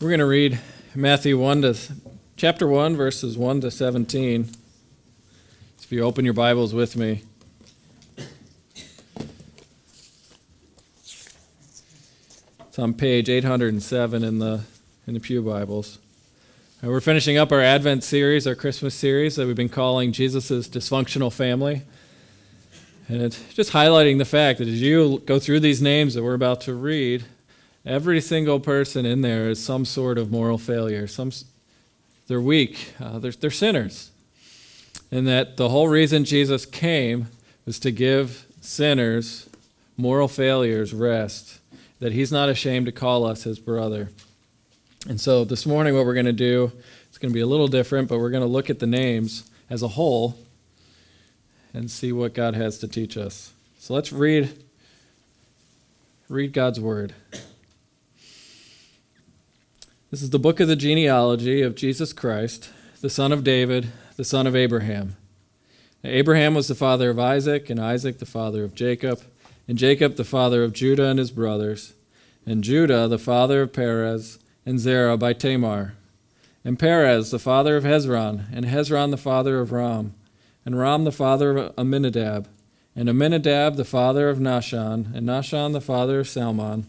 We're going to read Matthew 1 to chapter 1 verses 1 to 17. If you open your Bibles with me. It's on page 807 in the in the Pew Bibles. Uh, we're finishing up our Advent series, our Christmas series that we've been calling Jesus' Dysfunctional Family. And it's just highlighting the fact that as you go through these names that we're about to read, Every single person in there is some sort of moral failure. Some, they're weak. Uh, they're, they're sinners. And that the whole reason Jesus came was to give sinners, moral failures, rest. That he's not ashamed to call us his brother. And so this morning, what we're going to do, it's going to be a little different, but we're going to look at the names as a whole and see what God has to teach us. So let's read read God's word. This is the book of the genealogy of Jesus Christ, the son of David, the son of Abraham. Abraham was the father of Isaac, and Isaac the father of Jacob, and Jacob the father of Judah and his brothers, and Judah the father of Perez, and Zerah by Tamar, and Perez the father of Hezron, and Hezron the father of Ram, and Ram the father of Aminadab, and Aminadab the father of Nahshon, and Nahshon the father of Salmon,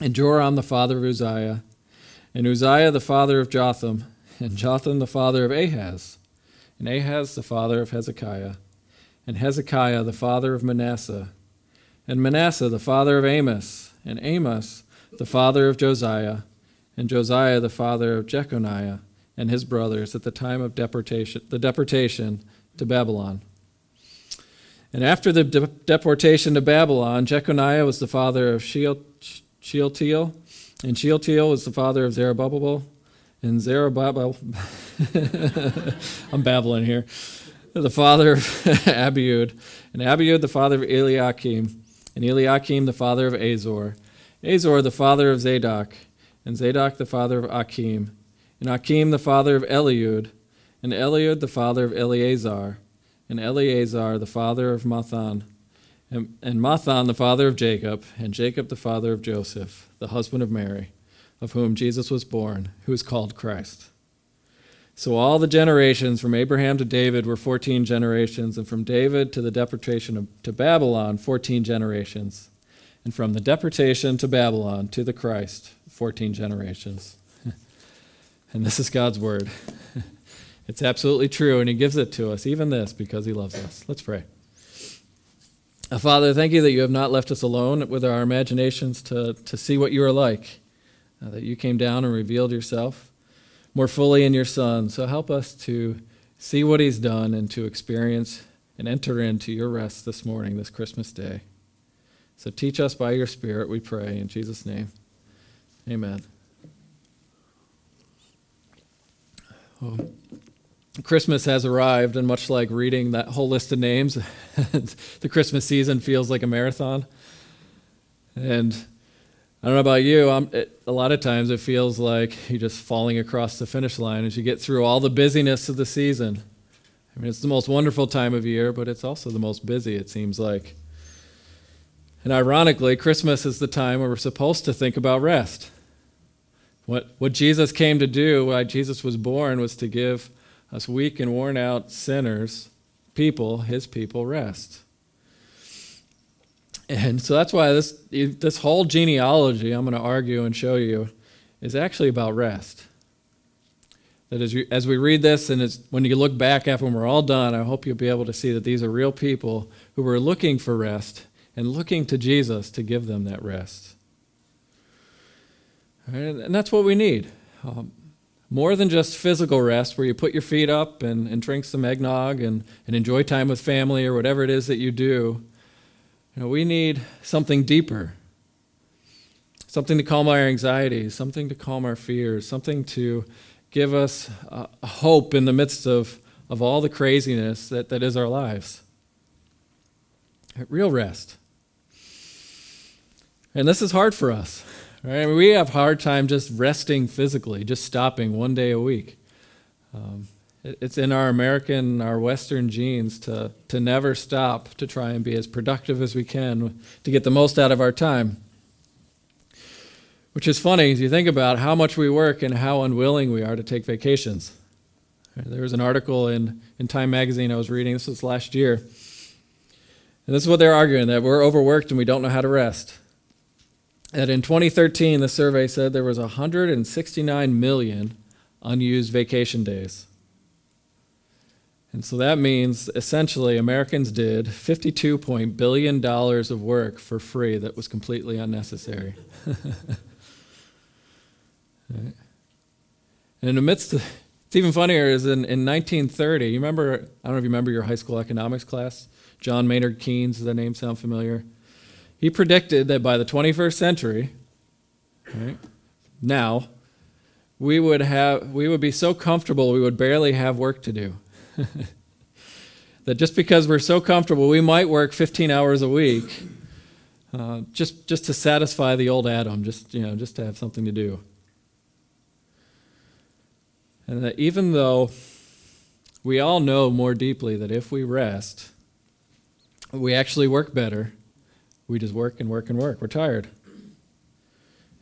and Joram the father of Uzziah, and Uzziah the father of Jotham, and Jotham the father of Ahaz, and Ahaz the father of Hezekiah, and Hezekiah the father of Manasseh, and Manasseh the father of Amos, and Amos the father of Josiah, and Josiah the father of Jeconiah and his brothers at the time of deportation, the deportation to Babylon. And after the de- deportation to Babylon, Jeconiah was the father of Sheal- Shealtiel, and Shealtiel was the father of Zerubbabel, and Zerubbabel, I'm babbling here, the father of Abiud, and Abiud the father of Eliakim, and Eliakim the father of Azor, Azor the father of Zadok, and Zadok the father of Akim. and Akim, the father of Eliud, and Eliud the father of Eleazar, and Eleazar the father of Matthan, and, and Matthan the father of Jacob, and Jacob the father of Joseph, the husband of Mary, of whom Jesus was born, who is called Christ. So all the generations from Abraham to David were 14 generations, and from David to the deportation of, to Babylon, 14 generations. And from the deportation to Babylon to the Christ, 14 generations. and this is God's word. it's absolutely true, and He gives it to us, even this, because He loves us. Let's pray. Uh, Father, thank you that you have not left us alone with our imaginations to, to see what you are like, uh, that you came down and revealed yourself more fully in your Son. So help us to see what he's done and to experience and enter into your rest this morning, this Christmas day. So teach us by your Spirit, we pray, in Jesus' name. Amen. Well, Christmas has arrived, and much like reading that whole list of names, the Christmas season feels like a marathon. And I don't know about you, it, a lot of times it feels like you're just falling across the finish line as you get through all the busyness of the season. I mean, it's the most wonderful time of year, but it's also the most busy, it seems like. And ironically, Christmas is the time where we're supposed to think about rest. What, what Jesus came to do, why Jesus was born, was to give us weak and worn out sinners, people, his people, rest. And so that's why this, this whole genealogy, I'm going to argue and show you, is actually about rest. That as, you, as we read this, and when you look back after when we're all done, I hope you'll be able to see that these are real people who were looking for rest and looking to Jesus to give them that rest. And that's what we need. Um, more than just physical rest where you put your feet up and, and drink some eggnog and, and enjoy time with family or whatever it is that you do. You know, we need something deeper. something to calm our anxieties, something to calm our fears, something to give us uh, hope in the midst of, of all the craziness that, that is our lives. Real rest. And this is hard for us. Right? I mean, we have a hard time just resting physically, just stopping one day a week. Um, it, it's in our American, our Western genes to, to never stop, to try and be as productive as we can, to get the most out of our time. Which is funny as you think about how much we work and how unwilling we are to take vacations. There was an article in, in Time magazine I was reading, this was last year. And this is what they're arguing that we're overworked and we don't know how to rest. That in 2013, the survey said there was 169 million unused vacation days. And so that means essentially Americans did $52 billion of work for free that was completely unnecessary. Right? And in the midst of, it's even funnier is in, in 1930, you remember, I don't know if you remember your high school economics class, John Maynard Keynes, does that name sound familiar? He predicted that by the 21st century, right, now, we would have we would be so comfortable we would barely have work to do. that just because we're so comfortable, we might work 15 hours a week, uh, just just to satisfy the old Adam, just you know, just to have something to do. And that even though we all know more deeply that if we rest, we actually work better, we just work and work and work. We're tired.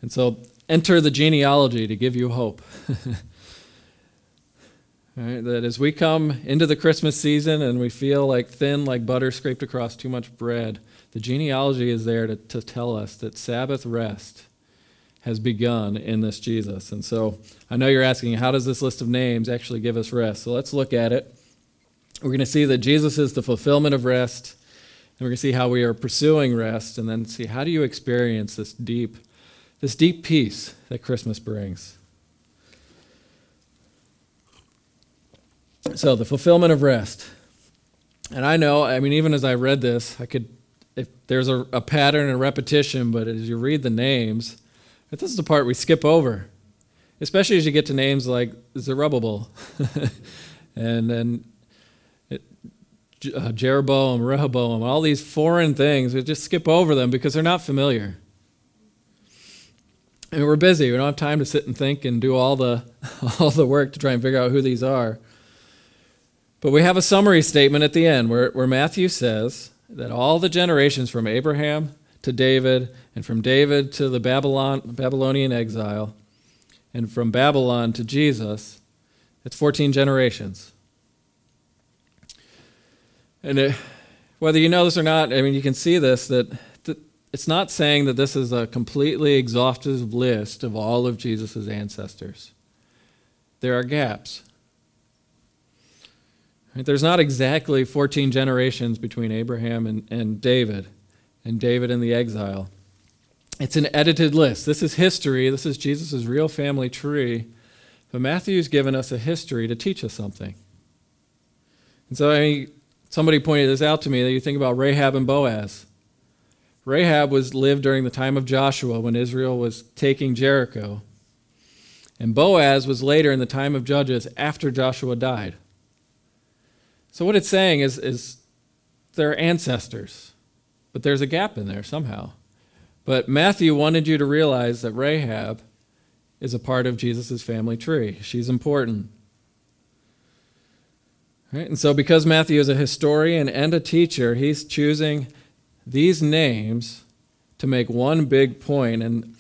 And so enter the genealogy to give you hope. right, that as we come into the Christmas season and we feel like thin, like butter scraped across too much bread, the genealogy is there to, to tell us that Sabbath rest has begun in this Jesus. And so I know you're asking, how does this list of names actually give us rest? So let's look at it. We're going to see that Jesus is the fulfillment of rest, and we're going to see how we are pursuing rest, and then see how do you experience this deep, this deep peace that Christmas brings. So the fulfillment of rest. And I know, I mean, even as I read this, I could, if there's a, a pattern and repetition, but as you read the names, this is the part we skip over, especially as you get to names like Zerubbabel and then uh, Jeroboam, Rehoboam, all these foreign things. We just skip over them because they're not familiar. And we're busy. We don't have time to sit and think and do all the all the work to try and figure out who these are. But we have a summary statement at the end where, where Matthew says that all the generations from Abraham to David, and from David to the Babylon, Babylonian exile, and from Babylon to Jesus, it's 14 generations. And it, whether you know this or not, I mean, you can see this that, it's not saying that this is a completely exhaustive list of all of Jesus' ancestors. There are gaps. There's not exactly 14 generations between Abraham and, and David and David in the exile. It's an edited list. This is history. This is Jesus' real family tree. But Matthew's given us a history to teach us something. And so I mean, somebody pointed this out to me that you think about Rahab and Boaz. Rahab was lived during the time of Joshua when Israel was taking Jericho. And Boaz was later in the time of Judges after Joshua died. So what it's saying is, is their ancestors. But there's a gap in there somehow. But Matthew wanted you to realize that Rahab is a part of Jesus' family tree. She's important. Right? And so, because Matthew is a historian and a teacher, he's choosing these names to make one big point and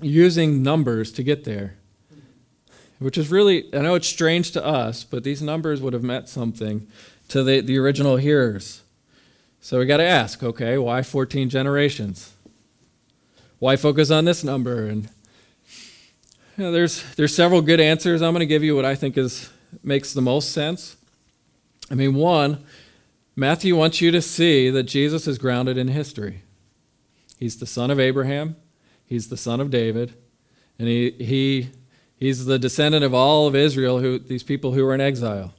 using numbers to get there. Which is really, I know it's strange to us, but these numbers would have meant something to the, the original hearers. So we got to ask, okay, why 14 generations? Why focus on this number? And you know, there's there's several good answers. I'm going to give you what I think is makes the most sense. I mean, one, Matthew wants you to see that Jesus is grounded in history. He's the son of Abraham, he's the son of David, and he he he's the descendant of all of Israel who these people who were in exile.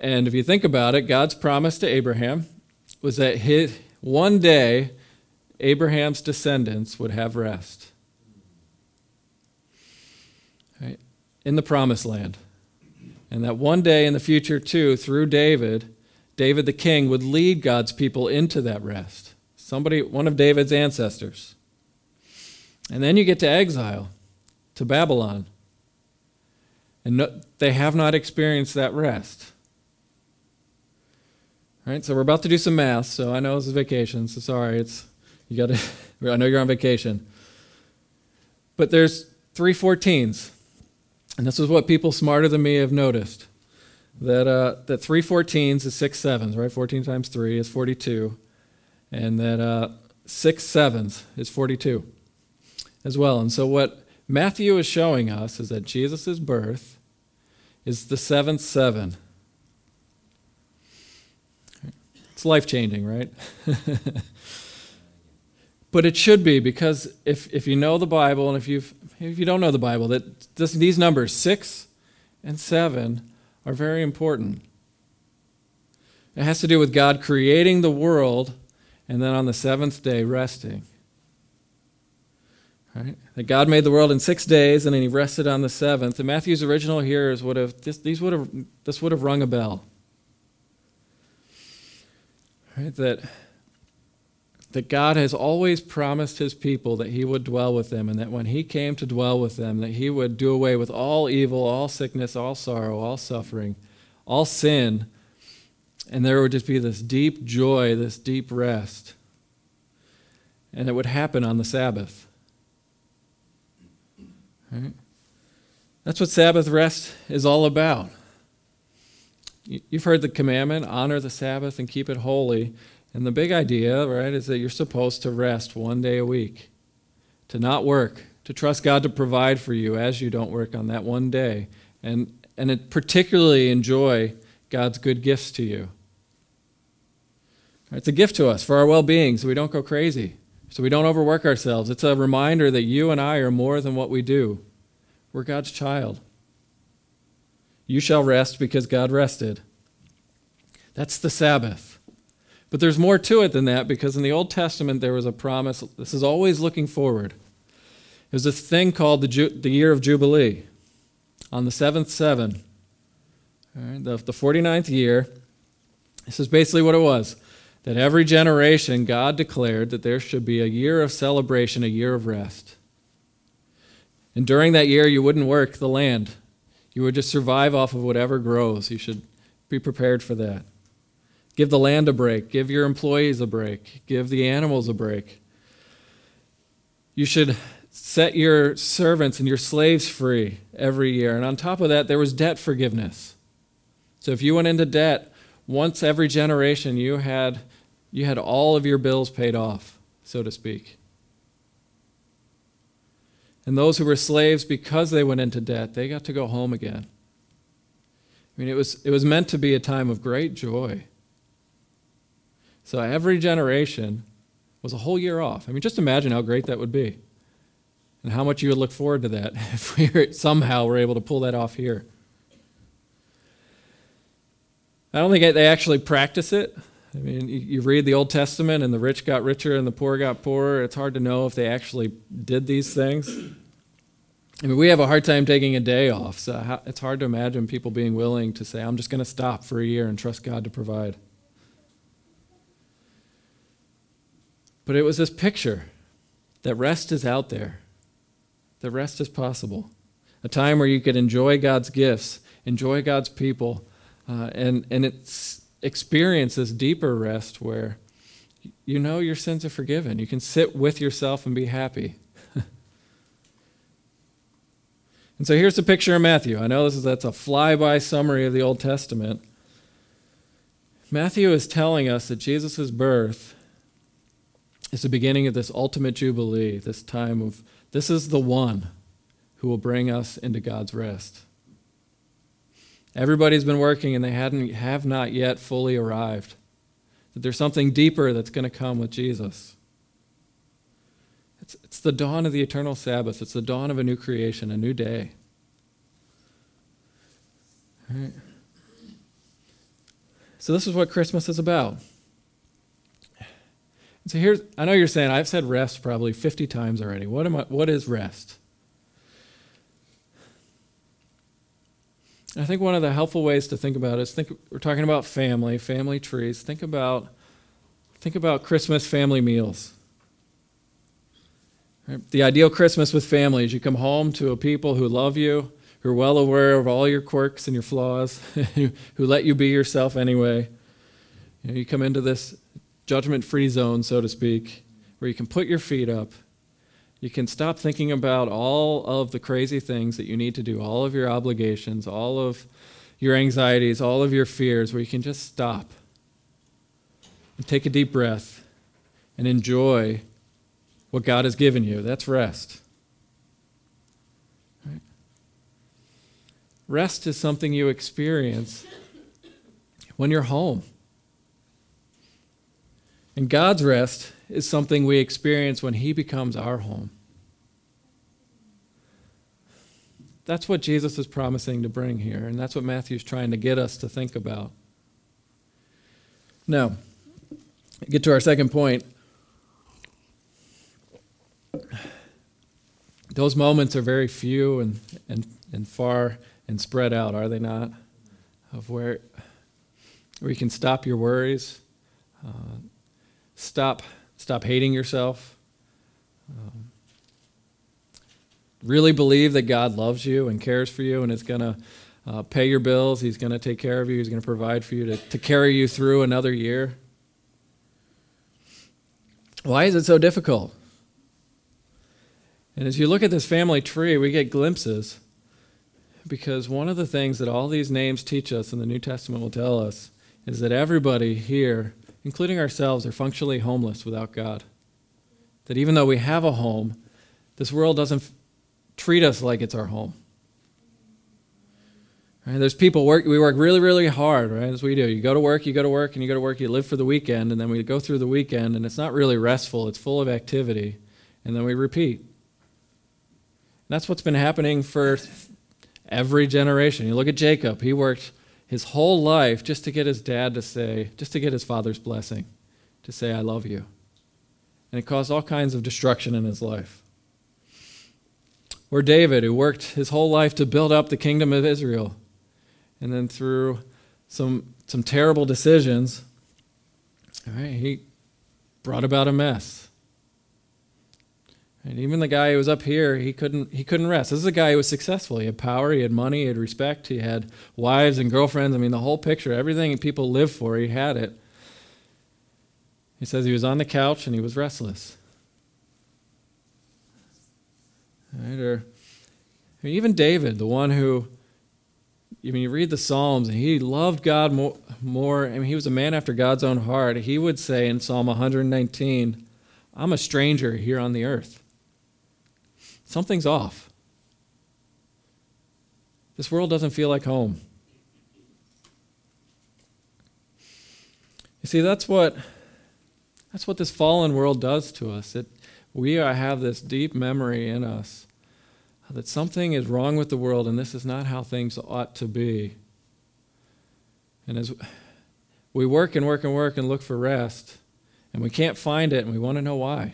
And if you think about it, God's promise to Abraham was that his, one day Abraham's descendants would have rest. Right? In the promised land. And that one day in the future, too, through David, David the king would lead God's people into that rest. Somebody, one of David's ancestors. And then you get to exile, to Babylon. And no, they have not experienced that rest. All right, so we're about to do some math, so I know this is vacation, so sorry, it's you got to I know you're on vacation. But there's three 14s. And this is what people smarter than me have noticed. That uh, that three 14s is six sevens, right? 14 times 3 is 42. And that uh, six sevens is 42 as well. And so what Matthew is showing us is that Jesus' birth is the seventh seven. It's life changing, right? but it should be because if, if you know the Bible and if, you if you don't know the Bible, that this, these numbers, six and seven, are very important. It has to do with God creating the world and then on the seventh day resting. Right? That God made the world in six days and then he rested on the seventh. And Matthew's original hearers would have this, these would have this would have rung a bell. Right? That that God has always promised his people that he would dwell with them and that when he came to dwell with them that he would do away with all evil, all sickness, all sorrow, all suffering, all sin, and there would just be this deep joy, this deep rest. And it would happen on the Sabbath. Right? That's what Sabbath rest is all about. You've heard the commandment honor the Sabbath and keep it holy. And the big idea, right, is that you're supposed to rest one day a week, to not work, to trust God to provide for you as you don't work on that one day, and, and particularly enjoy God's good gifts to you. It's a gift to us for our well being so we don't go crazy so we don't overwork ourselves. It's a reminder that you and I are more than what we do. We're God's child. You shall rest because God rested. That's the Sabbath. But there's more to it than that because in the Old Testament there was a promise. This is always looking forward. There's this thing called the, Ju- the year of Jubilee. On the seventh seven, the, the 49th year, this is basically what it was that every generation God declared that there should be a year of celebration, a year of rest. And during that year, you wouldn't work the land. You would just survive off of whatever grows. You should be prepared for that. Give the land a break. Give your employees a break. Give the animals a break. You should set your servants and your slaves free every year. And on top of that, there was debt forgiveness. So if you went into debt, once every generation, you had you had all of your bills paid off, so to speak. And those who were slaves, because they went into debt, they got to go home again. I mean, it was, it was meant to be a time of great joy. So every generation was a whole year off. I mean, just imagine how great that would be. And how much you would look forward to that if we somehow were able to pull that off here. I don't think they actually practice it. I mean, you read the Old Testament and the rich got richer and the poor got poorer. It's hard to know if they actually did these things. I mean, we have a hard time taking a day off, so it's hard to imagine people being willing to say, I'm just going to stop for a year and trust God to provide. But it was this picture that rest is out there, that rest is possible. A time where you could enjoy God's gifts, enjoy God's people, uh, and, and it's experience this deeper rest where you know your sins are forgiven. You can sit with yourself and be happy. and so here's the picture of Matthew. I know this is that's a flyby summary of the Old Testament. Matthew is telling us that Jesus' birth is the beginning of this ultimate jubilee, this time of this is the one who will bring us into God's rest. Everybody's been working and they hadn't, have not yet fully arrived. That there's something deeper that's going to come with Jesus. It's, it's the dawn of the eternal Sabbath, it's the dawn of a new creation, a new day. Right. So, this is what Christmas is about. So here's I know you're saying I've said rest probably 50 times already. What am I what is rest? I think one of the helpful ways to think about it is think we're talking about family, family trees. Think about think about Christmas family meals. Right? The ideal Christmas with family is you come home to a people who love you, who are well aware of all your quirks and your flaws, who let you be yourself anyway. You, know, you come into this judgment free zone, so to speak, where you can put your feet up. You can stop thinking about all of the crazy things that you need to do, all of your obligations, all of your anxieties, all of your fears, where you can just stop and take a deep breath and enjoy what God has given you. That's rest. Rest is something you experience when you're home. And God's rest is something we experience when He becomes our home. That's what Jesus is promising to bring here, and that's what Matthew's trying to get us to think about. Now, get to our second point. Those moments are very few and, and, and far and spread out, are they not? Of where, where you can stop your worries, uh, Stop, stop hating yourself. Um, really believe that God loves you and cares for you and is going to uh, pay your bills. He's going to take care of you. He's going to provide for you to, to carry you through another year. Why is it so difficult? And as you look at this family tree, we get glimpses because one of the things that all these names teach us and the New Testament will tell us is that everybody here including ourselves, are functionally homeless without God. That even though we have a home, this world doesn't f- treat us like it's our home. Right? There's people work. We work really, really hard, right? As we do. You go to work, you go to work, and you go to work. You live for the weekend, and then we go through the weekend, and it's not really restful. It's full of activity, and then we repeat. And that's what's been happening for every generation. You look at Jacob. He worked his whole life just to get his dad to say, just to get his father's blessing, to say, I love you. And it caused all kinds of destruction in his life. Or David, who worked his whole life to build up the kingdom of Israel, and then through some, some terrible decisions, right, he brought about a mess. And even the guy who was up here, he couldn't he couldn't rest. This is a guy who was successful. He had power, he had money, he had respect, he had wives and girlfriends. I mean, the whole picture, everything people live for, he had it. He says he was on the couch and he was restless. Right? Or I mean, even David, the one who, I mean, you read the Psalms and he loved God more, more. I mean, he was a man after God's own heart. He would say in Psalm 119, I'm a stranger here on the earth. Something's off. This world doesn't feel like home. You see, that's what that's what this fallen world does to us. It, we have this deep memory in us that something is wrong with the world and this is not how things ought to be. And as we work and work and work and look for rest, and we can't find it, and we want to know why.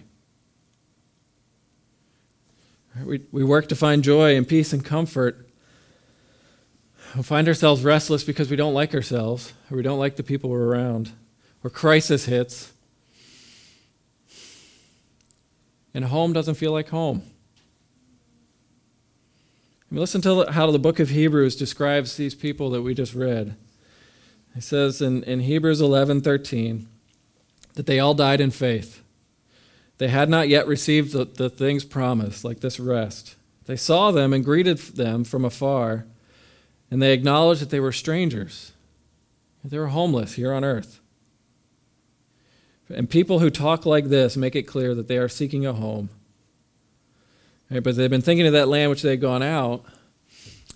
We, we work to find joy and peace and comfort. We find ourselves restless because we don't like ourselves, or we don't like the people we're around, or crisis hits. And home doesn't feel like home. I mean, listen to how the book of Hebrews describes these people that we just read. It says in, in Hebrews 11 13 that they all died in faith. They had not yet received the, the things promised, like this rest. They saw them and greeted them from afar, and they acknowledged that they were strangers. They were homeless here on earth. And people who talk like this make it clear that they are seeking a home. Right, but they've been thinking of that land which they had gone out.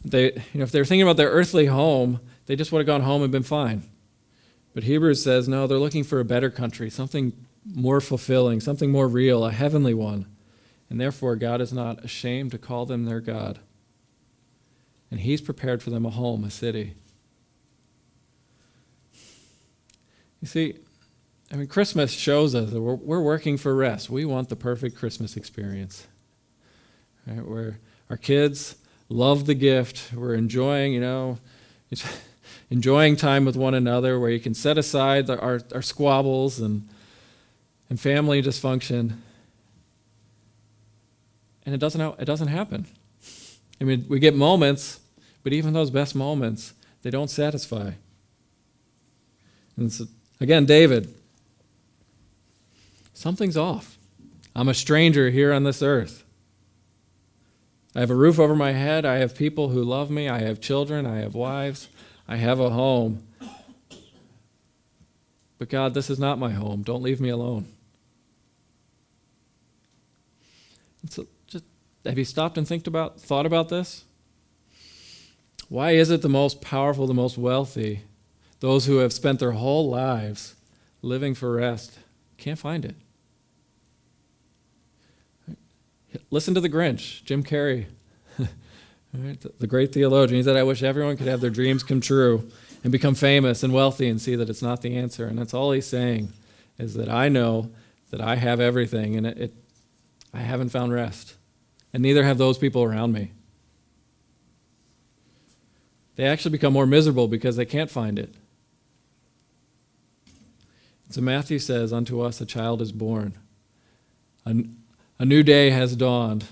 They, you know, if they were thinking about their earthly home, they just would have gone home and been fine. But Hebrews says, no, they're looking for a better country, something more fulfilling, something more real, a heavenly one. And therefore, God is not ashamed to call them their God. And He's prepared for them a home, a city. You see, I mean, Christmas shows us that we're, we're working for rest. We want the perfect Christmas experience. Right? Where our kids love the gift. We're enjoying, you know, enjoying time with one another where you can set aside our, our squabbles and, and family dysfunction. And it doesn't, it doesn't happen. I mean, we get moments, but even those best moments, they don't satisfy. And so, again, David, something's off. I'm a stranger here on this earth. I have a roof over my head. I have people who love me. I have children. I have wives. I have a home. But God, this is not my home. Don't leave me alone. So just have you stopped and about thought about this? Why is it the most powerful, the most wealthy, those who have spent their whole lives living for rest, can't find it? Listen to the Grinch, Jim Carrey, the great theologian. He said, I wish everyone could have their dreams come true and become famous and wealthy and see that it's not the answer. And that's all he's saying is that I know that I have everything and it, it I haven't found rest. And neither have those people around me. They actually become more miserable because they can't find it. So Matthew says, Unto us a child is born. A, a new day has dawned.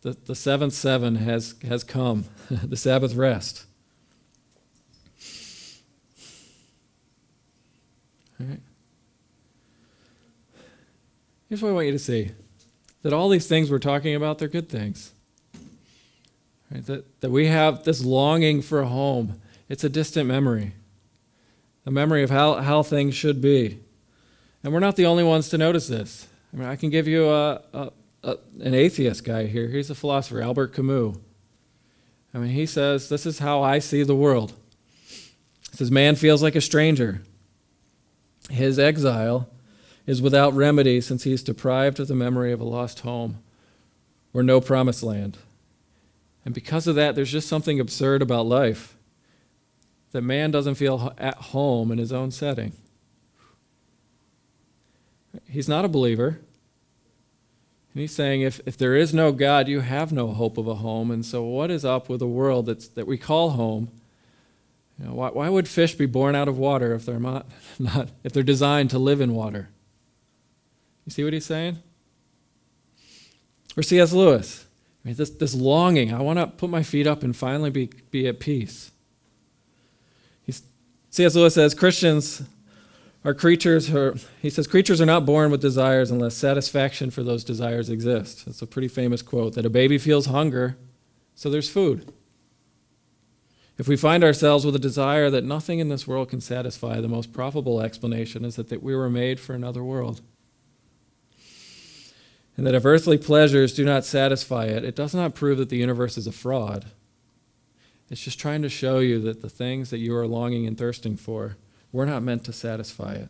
The, the seventh seven has, has come, the Sabbath rest. All right. Here's what I want you to see that all these things we're talking about, they're good things. Right? That, that we have this longing for a home. It's a distant memory, a memory of how, how things should be. And we're not the only ones to notice this. I mean, I can give you a, a, a, an atheist guy here. He's a philosopher, Albert Camus. I mean, he says, This is how I see the world. He says, Man feels like a stranger. His exile is without remedy since he is deprived of the memory of a lost home or no promised land. And because of that, there's just something absurd about life that man doesn't feel at home in his own setting. He's not a believer. And he's saying, if, if there is no God, you have no hope of a home. And so, what is up with a world that's, that we call home? You know, why, why would fish be born out of water if they're not, not if they're designed to live in water? You see what he's saying? Or C.S. Lewis. I mean, this, this longing, I want to put my feet up and finally be, be at peace. C.S. Lewis says Christians are creatures, who, he says, creatures are not born with desires unless satisfaction for those desires exists. That's a pretty famous quote that a baby feels hunger, so there's food. If we find ourselves with a desire that nothing in this world can satisfy, the most probable explanation is that, that we were made for another world and that if earthly pleasures do not satisfy it, it does not prove that the universe is a fraud. It's just trying to show you that the things that you are longing and thirsting for, we're not meant to satisfy it.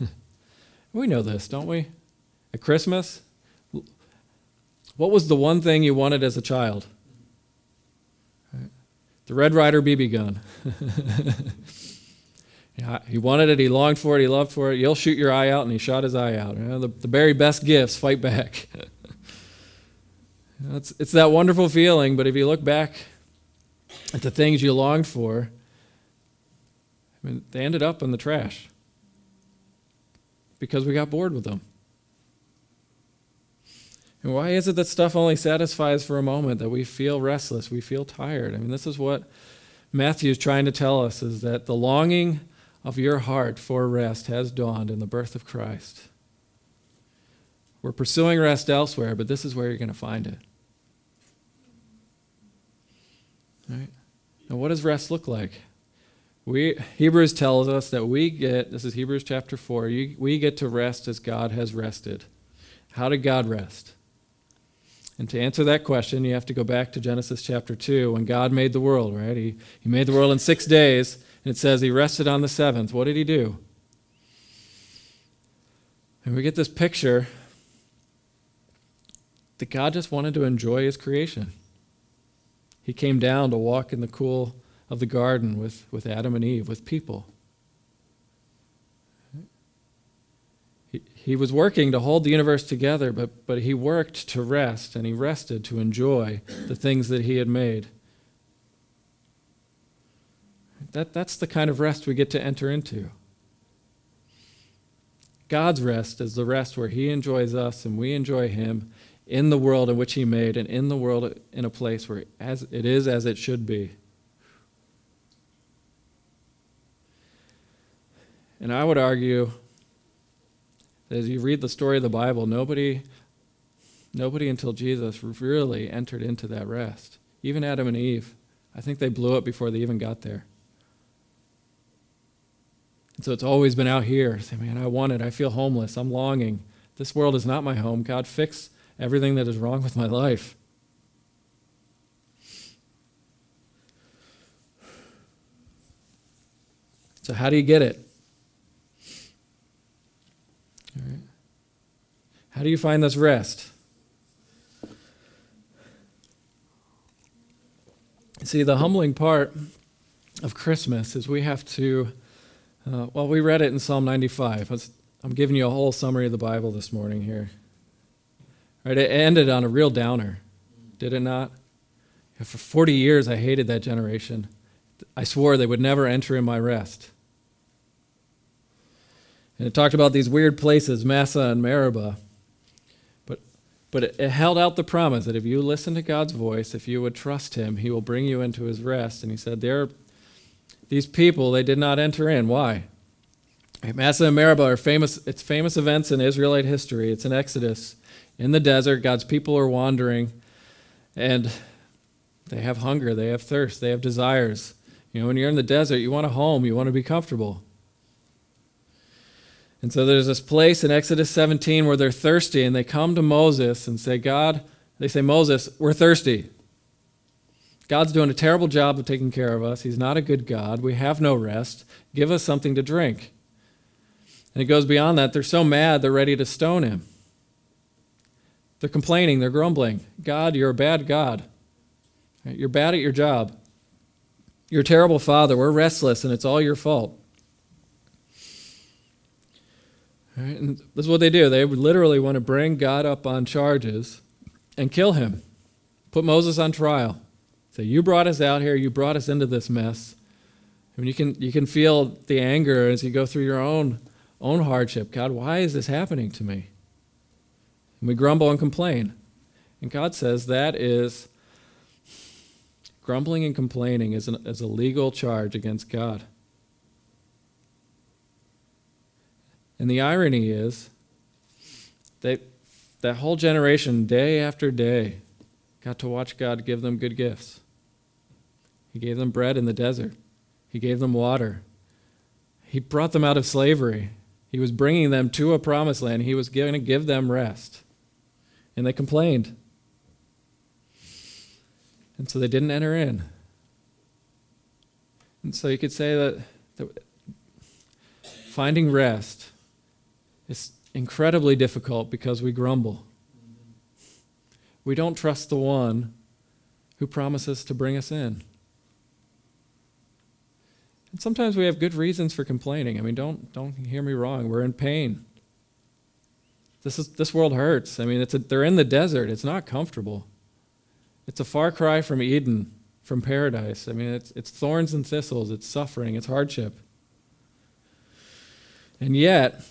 we know this, don't we? At Christmas, what was the one thing you wanted as a child? The Red Ryder BB gun. he wanted it, he longed for it, he loved for it. You'll shoot your eye out, and he shot his eye out. You know, the, the very best gifts fight back. you know, it's, it's that wonderful feeling, but if you look back at the things you longed for, I mean, they ended up in the trash because we got bored with them. And why is it that stuff only satisfies for a moment, that we feel restless, we feel tired? I mean, this is what Matthew is trying to tell us is that the longing of your heart for rest has dawned in the birth of Christ. We're pursuing rest elsewhere, but this is where you're going to find it. Right? Now, what does rest look like? We, Hebrews tells us that we get, this is Hebrews chapter 4, you, we get to rest as God has rested. How did God rest? And to answer that question, you have to go back to Genesis chapter 2 when God made the world, right? He, he made the world in six days. It says he rested on the seventh. What did he do? And we get this picture that God just wanted to enjoy his creation. He came down to walk in the cool of the garden with, with Adam and Eve, with people. he was working to hold the universe together, but, but he worked to rest, and he rested to enjoy the things that he had made. That, that's the kind of rest we get to enter into. God's rest is the rest where he enjoys us and we enjoy him in the world in which he made and in the world in a place where as it is as it should be. And I would argue that as you read the story of the Bible, nobody nobody until Jesus really entered into that rest. Even Adam and Eve. I think they blew it before they even got there. And so it's always been out here. Say, man, I want it. I feel homeless. I'm longing. This world is not my home. God, fix everything that is wrong with my life. So, how do you get it? How do you find this rest? See, the humbling part of Christmas is we have to, uh, well, we read it in Psalm 95. I'm giving you a whole summary of the Bible this morning here. Right, it ended on a real downer, did it not? For 40 years, I hated that generation. I swore they would never enter in my rest. And it talked about these weird places, Massah and Meribah. But it, it held out the promise that if you listen to God's voice, if you would trust Him, He will bring you into His rest. And He said, there, these people, they did not enter in. Why? Massah and Meribah are famous, it's famous events in Israelite history. It's an Exodus. In the desert, God's people are wandering, and they have hunger, they have thirst, they have desires. You know, when you're in the desert, you want a home, you want to be comfortable. And so there's this place in Exodus 17 where they're thirsty and they come to Moses and say, God, they say, Moses, we're thirsty. God's doing a terrible job of taking care of us. He's not a good God. We have no rest. Give us something to drink. And it goes beyond that. They're so mad, they're ready to stone him. They're complaining, they're grumbling. God, you're a bad God. You're bad at your job. You're a terrible father. We're restless, and it's all your fault. Right? And this is what they do. They literally want to bring God up on charges and kill him, put Moses on trial. Say, You brought us out here, you brought us into this mess. I mean, you can, you can feel the anger as you go through your own, own hardship. God, why is this happening to me? And we grumble and complain. And God says that is grumbling and complaining is, an, is a legal charge against God. And the irony is that that whole generation, day after day, got to watch God give them good gifts. He gave them bread in the desert, He gave them water. He brought them out of slavery. He was bringing them to a promised land. He was going to give them rest. And they complained. And so they didn't enter in. And so you could say that, that finding rest is incredibly difficult because we grumble. We don't trust the one who promises to bring us in. And sometimes we have good reasons for complaining. I mean, don't, don't hear me wrong. We're in pain. This, is, this world hurts. I mean, it's a, they're in the desert. It's not comfortable. It's a far cry from Eden, from paradise. I mean, it's, it's thorns and thistles, it's suffering, it's hardship. And yet,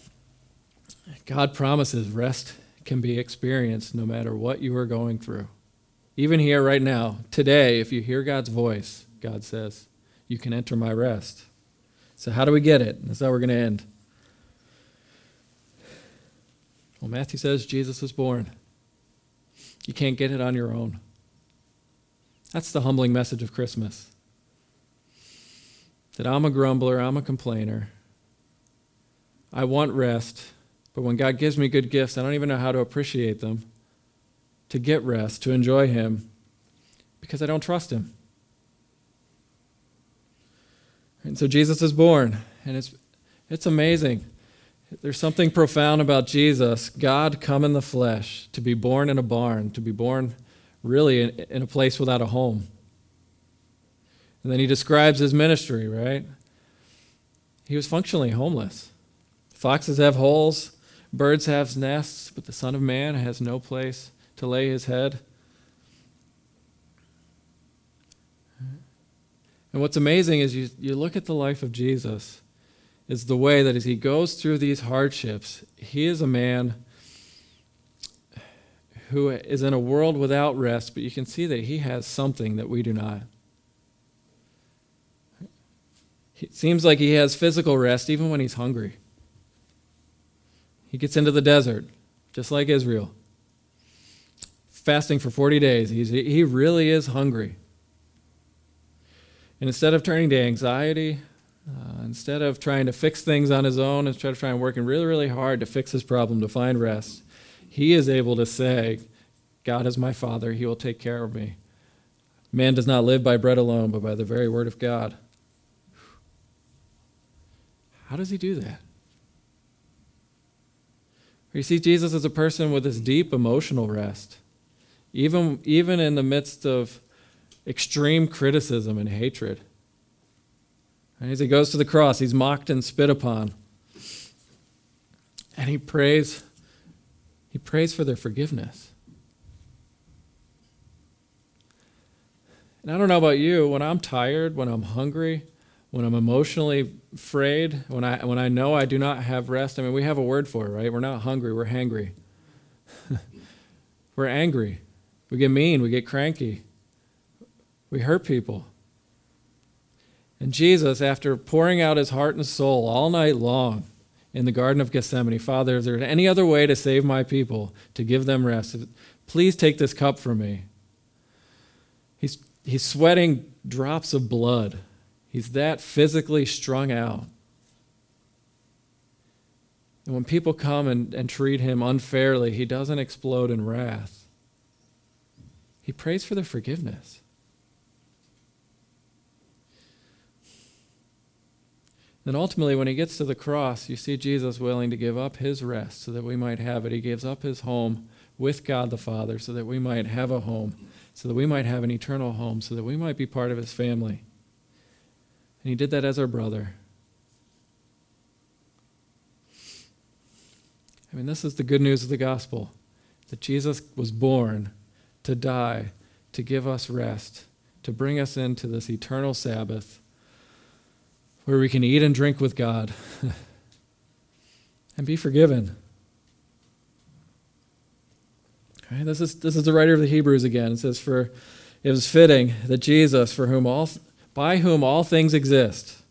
God promises rest can be experienced no matter what you are going through. Even here, right now, today, if you hear God's voice, God says, you can enter my rest. So, how do we get it? That's how we're going to end. Well, Matthew says Jesus is born. You can't get it on your own. That's the humbling message of Christmas. That I'm a grumbler, I'm a complainer. I want rest. But when God gives me good gifts, I don't even know how to appreciate them, to get rest, to enjoy Him, because I don't trust Him. And so Jesus is born, and it's, it's amazing. There's something profound about Jesus, God come in the flesh, to be born in a barn, to be born really in, in a place without a home. And then he describes his ministry, right? He was functionally homeless. Foxes have holes, Birds have nests, but the Son of Man has no place to lay his head. And what's amazing is you, you look at the life of Jesus, is the way that as he goes through these hardships, he is a man who is in a world without rest, but you can see that he has something that we do not. It seems like he has physical rest even when he's hungry. He gets into the desert, just like Israel, fasting for 40 days. He's, he really is hungry. And instead of turning to anxiety, uh, instead of trying to fix things on his own, instead of trying working really, really hard to fix his problem, to find rest, he is able to say, God is my Father, He will take care of me. Man does not live by bread alone, but by the very word of God. How does he do that? You see Jesus as a person with this deep emotional rest, even, even in the midst of extreme criticism and hatred. And as he goes to the cross, he's mocked and spit upon. And he prays he prays for their forgiveness. And I don't know about you, when I'm tired, when I'm hungry, when I'm emotionally afraid, when I, when I know I do not have rest, I mean, we have a word for it, right? We're not hungry, we're hangry. we're angry. We get mean, we get cranky. We hurt people. And Jesus, after pouring out his heart and soul all night long, in the Garden of Gethsemane Father, is there any other way to save my people, to give them rest? Please take this cup from me. He's, he's sweating drops of blood. He's that physically strung out. And when people come and, and treat him unfairly, he doesn't explode in wrath. He prays for their forgiveness. Then ultimately, when he gets to the cross, you see Jesus willing to give up his rest so that we might have it. He gives up his home with God the Father so that we might have a home, so that we might have an eternal home, so that we might be part of his family. And he did that as our brother. I mean, this is the good news of the gospel that Jesus was born to die, to give us rest, to bring us into this eternal Sabbath where we can eat and drink with God and be forgiven. Right, this, is, this is the writer of the Hebrews again. It says, For it was fitting that Jesus, for whom all, by whom all things exist,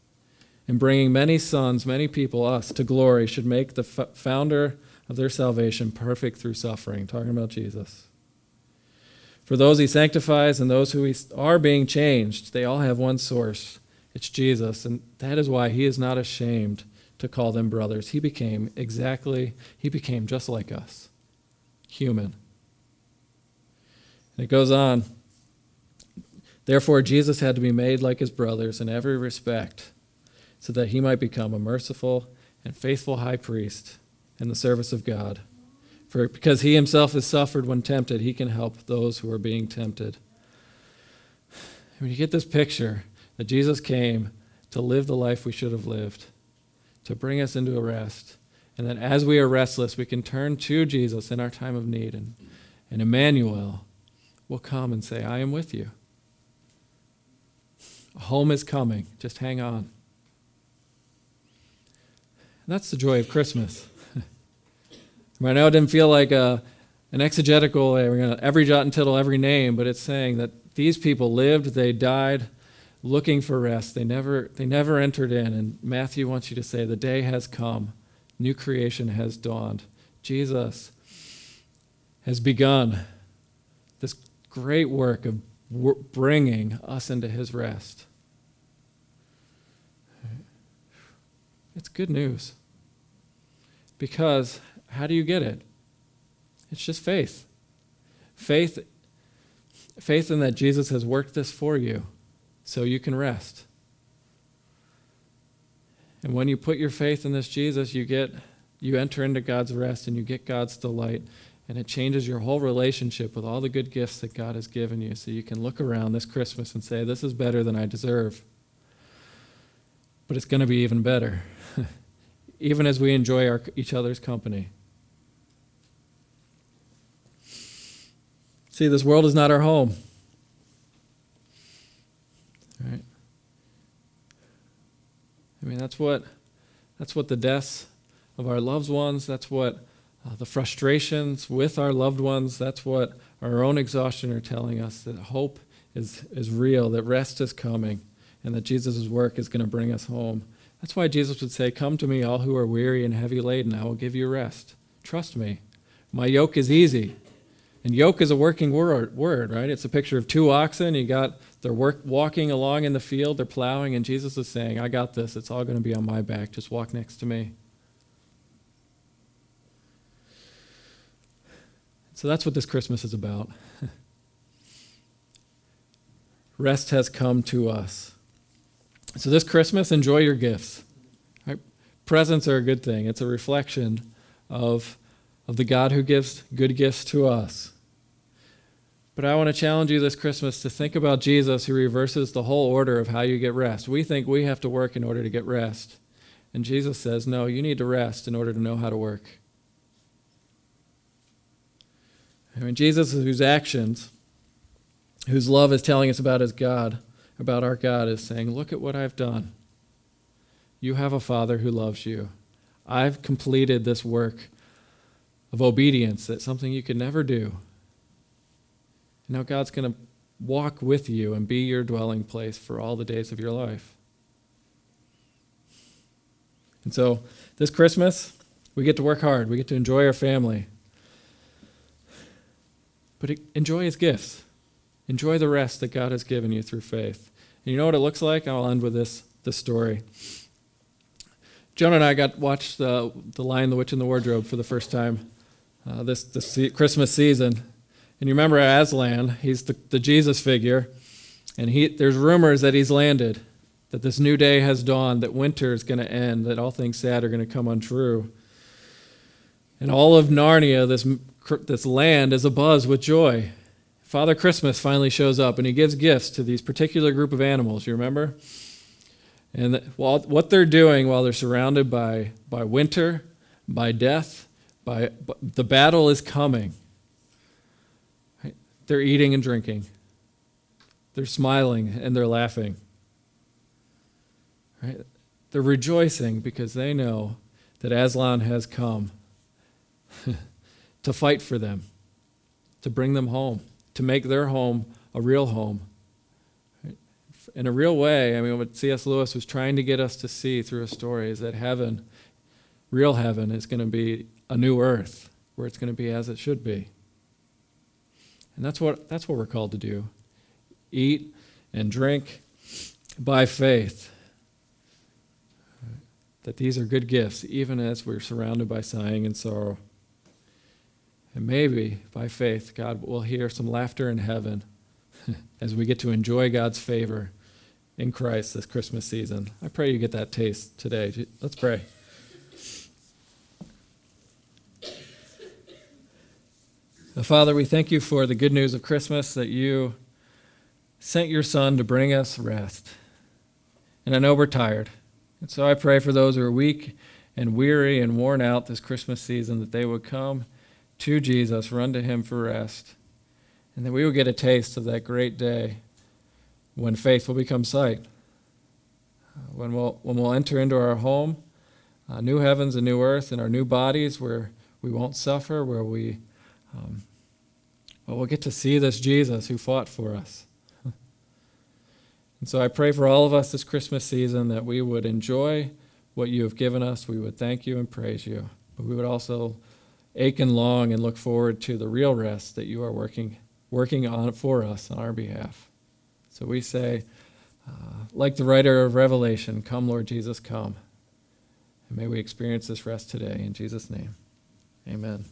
in bringing many sons, many people, us, to glory, should make the founder of their salvation perfect through suffering. Talking about Jesus. For those he sanctifies and those who are being changed, they all have one source. It's Jesus, and that is why he is not ashamed to call them brothers. He became exactly, he became just like us, human. And it goes on. Therefore, Jesus had to be made like his brothers in every respect, so that he might become a merciful and faithful high priest in the service of God. For because he himself has suffered when tempted, he can help those who are being tempted. When you get this picture, that Jesus came to live the life we should have lived, to bring us into a rest. And that as we are restless, we can turn to Jesus in our time of need. And, and Emmanuel will come and say, I am with you. Home is coming. Just hang on. And that's the joy of Christmas. I know it didn't feel like a, an exegetical, every jot and tittle, every name, but it's saying that these people lived, they died, looking for rest. They never, they never entered in. And Matthew wants you to say, The day has come, new creation has dawned. Jesus has begun this great work of bringing us into his rest. It's good news. Because how do you get it? It's just faith. Faith faith in that Jesus has worked this for you so you can rest. And when you put your faith in this Jesus, you get you enter into God's rest and you get God's delight and it changes your whole relationship with all the good gifts that God has given you so you can look around this Christmas and say this is better than I deserve. But it's going to be even better. even as we enjoy our, each other's company. See, this world is not our home. Right? I mean, that's what that's what the deaths of our loved ones, that's what uh, the frustrations with our loved ones, that's what our own exhaustion are telling us that hope is, is real, that rest is coming, and that Jesus' work is going to bring us home. That's why Jesus would say, Come to me, all who are weary and heavy laden, I will give you rest. Trust me. My yoke is easy. And yoke is a working word, word, right? It's a picture of two oxen. You got they're work, walking along in the field, they're plowing, and Jesus is saying, I got this. It's all going to be on my back. Just walk next to me. So that's what this Christmas is about. Rest has come to us. So this Christmas, enjoy your gifts. Right? Presents are a good thing. It's a reflection of, of the God who gives good gifts to us. But I want to challenge you this Christmas to think about Jesus who reverses the whole order of how you get rest. We think we have to work in order to get rest. And Jesus says, no, you need to rest in order to know how to work. I mean, Jesus, whose actions, whose love is telling us about his God, about our God, is saying, Look at what I've done. You have a Father who loves you. I've completed this work of obedience that's something you could never do. Now God's going to walk with you and be your dwelling place for all the days of your life. And so this Christmas, we get to work hard. We get to enjoy our family. But enjoy his gifts. Enjoy the rest that God has given you through faith. And you know what it looks like? I'll end with this, this story. Joan and I got watched the, the Lion, the Witch, and the Wardrobe for the first time uh, this, this Christmas season. And you remember Aslan, he's the, the Jesus figure. And he, there's rumors that he's landed, that this new day has dawned, that winter is going to end, that all things sad are going to come untrue. And all of Narnia, this this land is abuzz with joy. Father Christmas finally shows up and he gives gifts to these particular group of animals, you remember? And while, what they're doing while they're surrounded by, by winter, by death, by, by the battle is coming. They're eating and drinking. They're smiling and they're laughing. Right? They're rejoicing because they know that Aslan has come. to fight for them, to bring them home, to make their home a real home. In a real way, I mean, what C.S. Lewis was trying to get us to see through a story is that heaven, real heaven, is going to be a new earth where it's going to be as it should be. And that's what, that's what we're called to do eat and drink by faith. That these are good gifts, even as we're surrounded by sighing and sorrow. And maybe by faith, God will hear some laughter in heaven as we get to enjoy God's favor in Christ this Christmas season. I pray you get that taste today. Let's pray. Father, we thank you for the good news of Christmas that you sent your Son to bring us rest. And I know we're tired. And so I pray for those who are weak and weary and worn out this Christmas season that they would come to Jesus, run to him for rest, and that we will get a taste of that great day when faith will become sight, uh, when we'll, when we'll enter into our home, uh, new heavens and new earth, and our new bodies where we won't suffer, where we um, well, we'll get to see this Jesus who fought for us. and so I pray for all of us this Christmas season that we would enjoy what you have given us. We would thank you and praise you. But we would also ache and long and look forward to the real rest that you are working, working on for us on our behalf. So we say, uh, like the writer of Revelation, Come, Lord Jesus, come. And may we experience this rest today. In Jesus' name, amen.